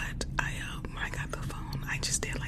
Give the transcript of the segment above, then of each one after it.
but I um, when I got the phone, I just did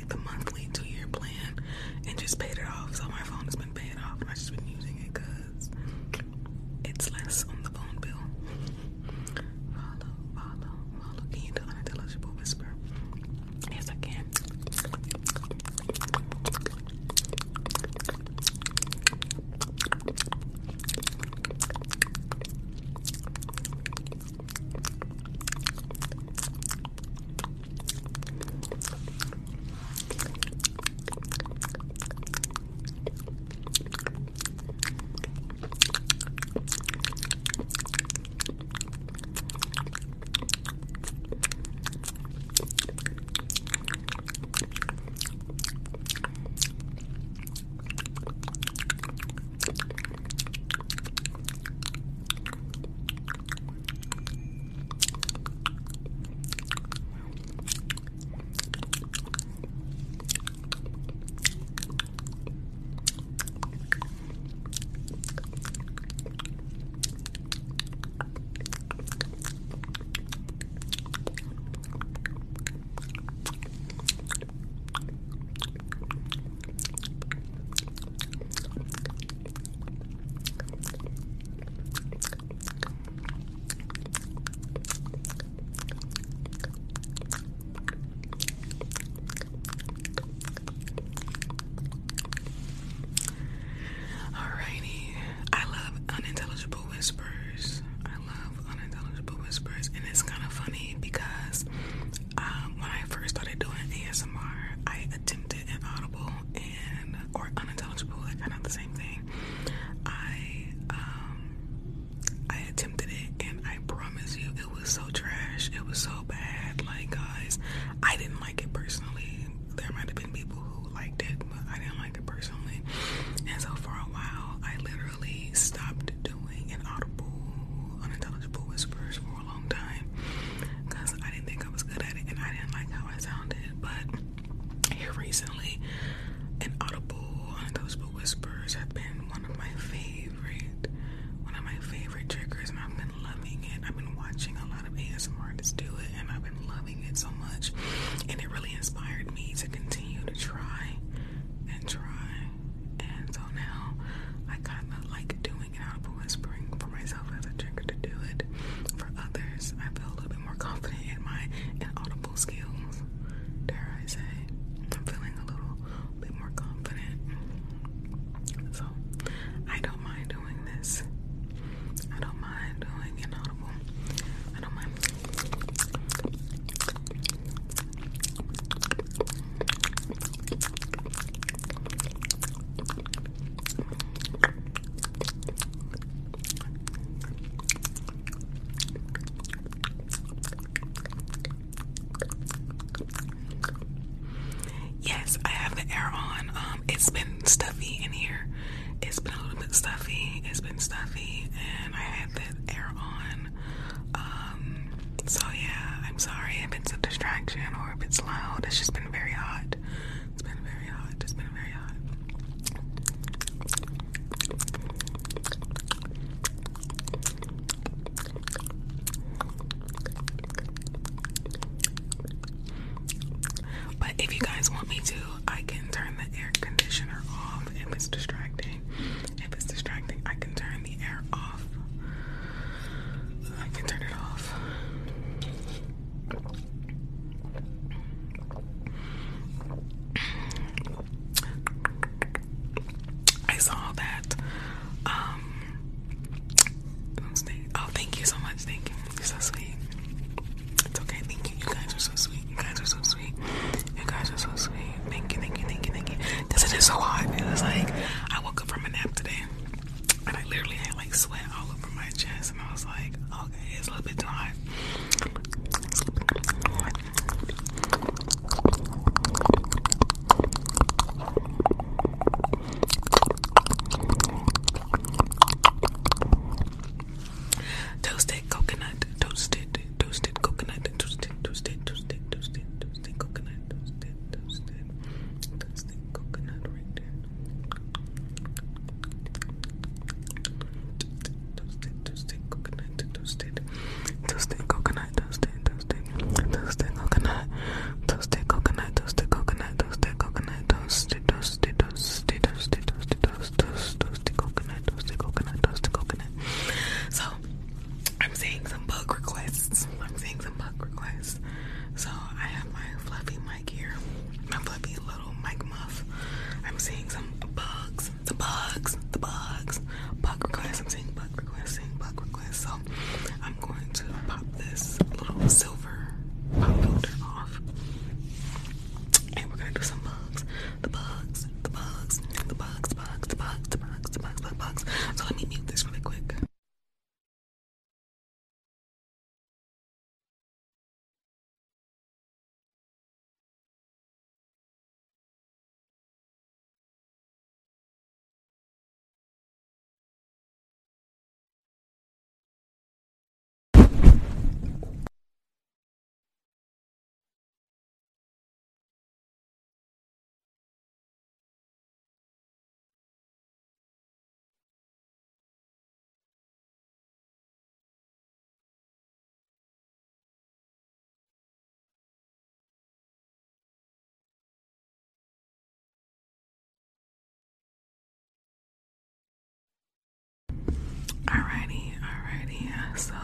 so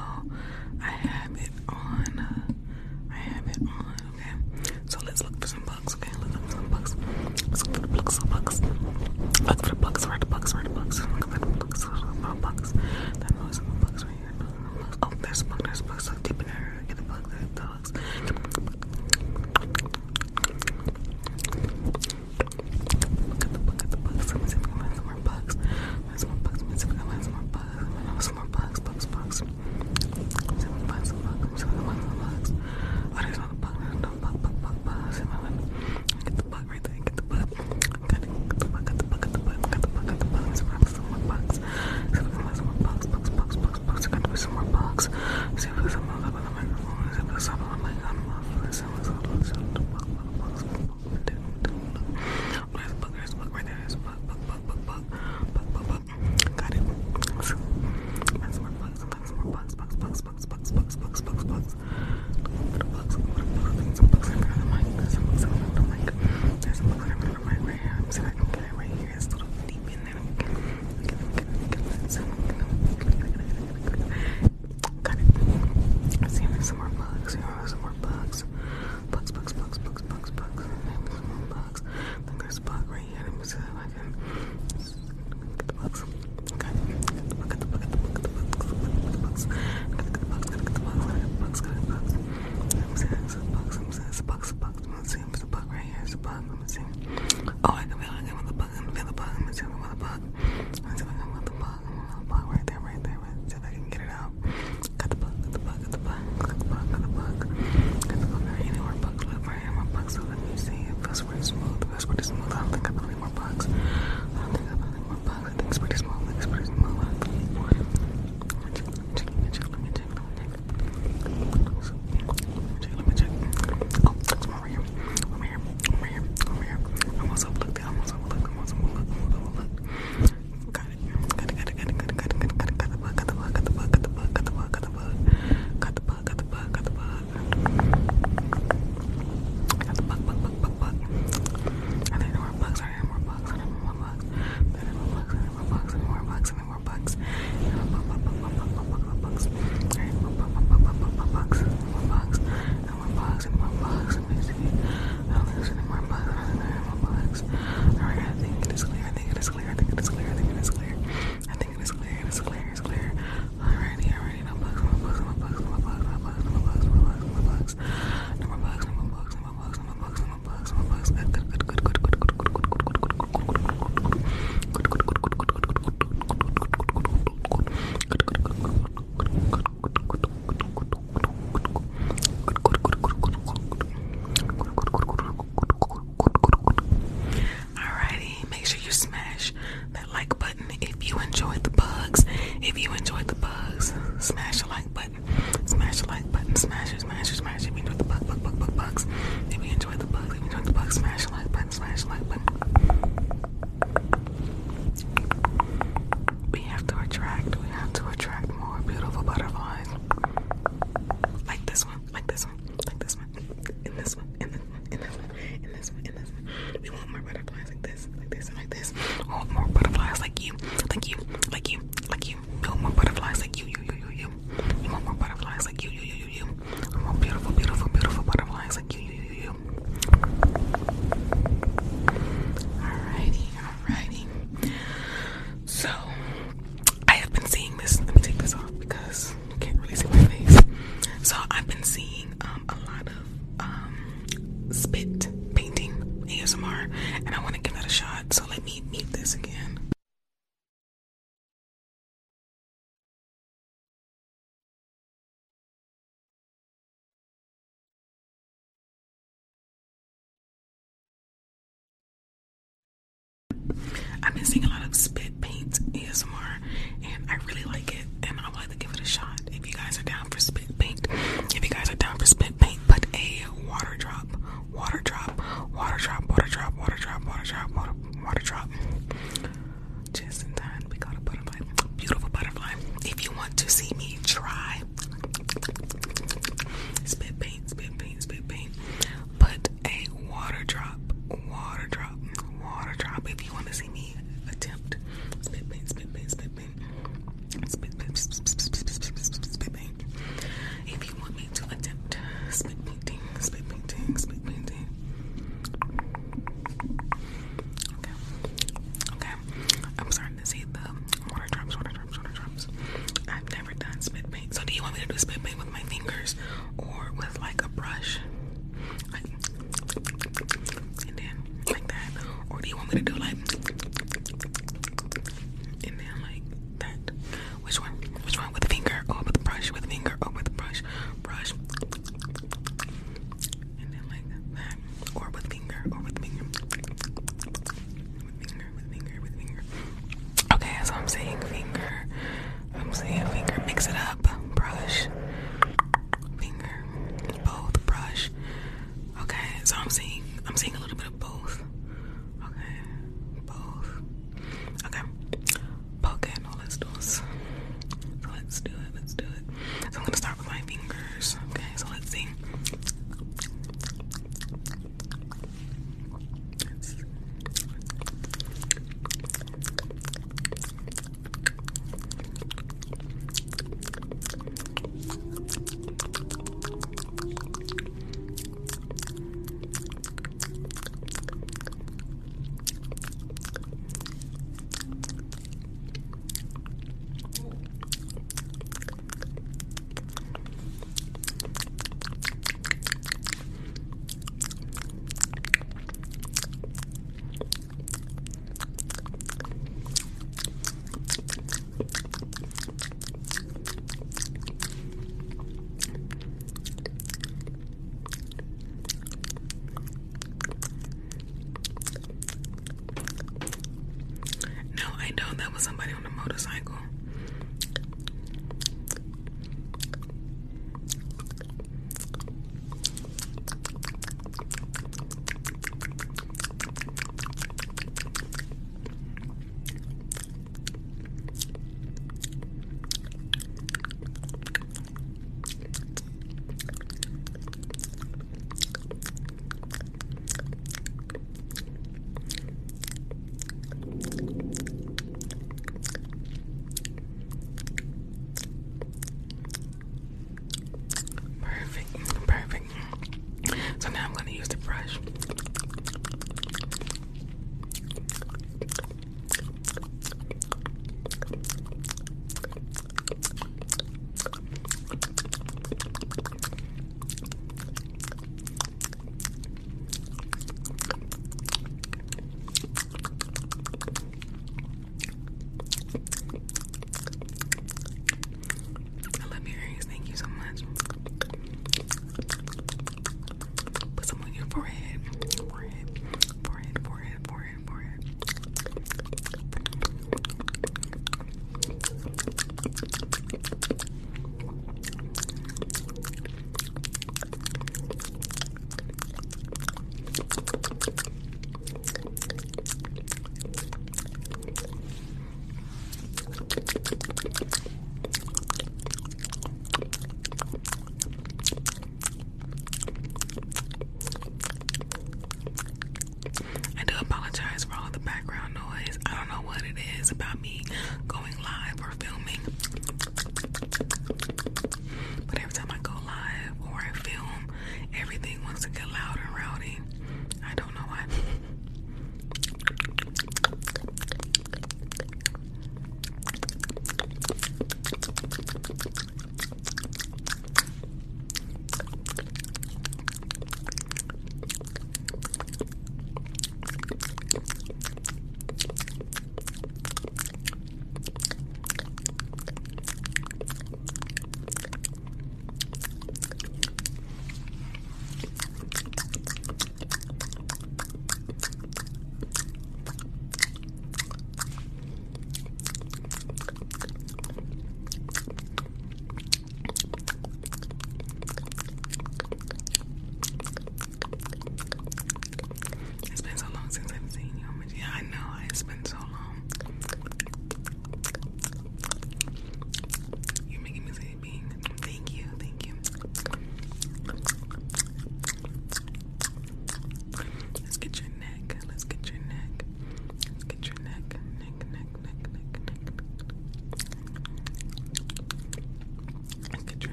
I have it on. Uh, I have it on. Okay, so let's look for some bugs. Okay, let's look for some bugs. Let's look for the bugs. Some bugs. Look for the bugs. Where the bugs? Where the bugs? Look for the bugs. Bugs. There are some bugs right here. Oh, there's a bug. There's a bug. So deep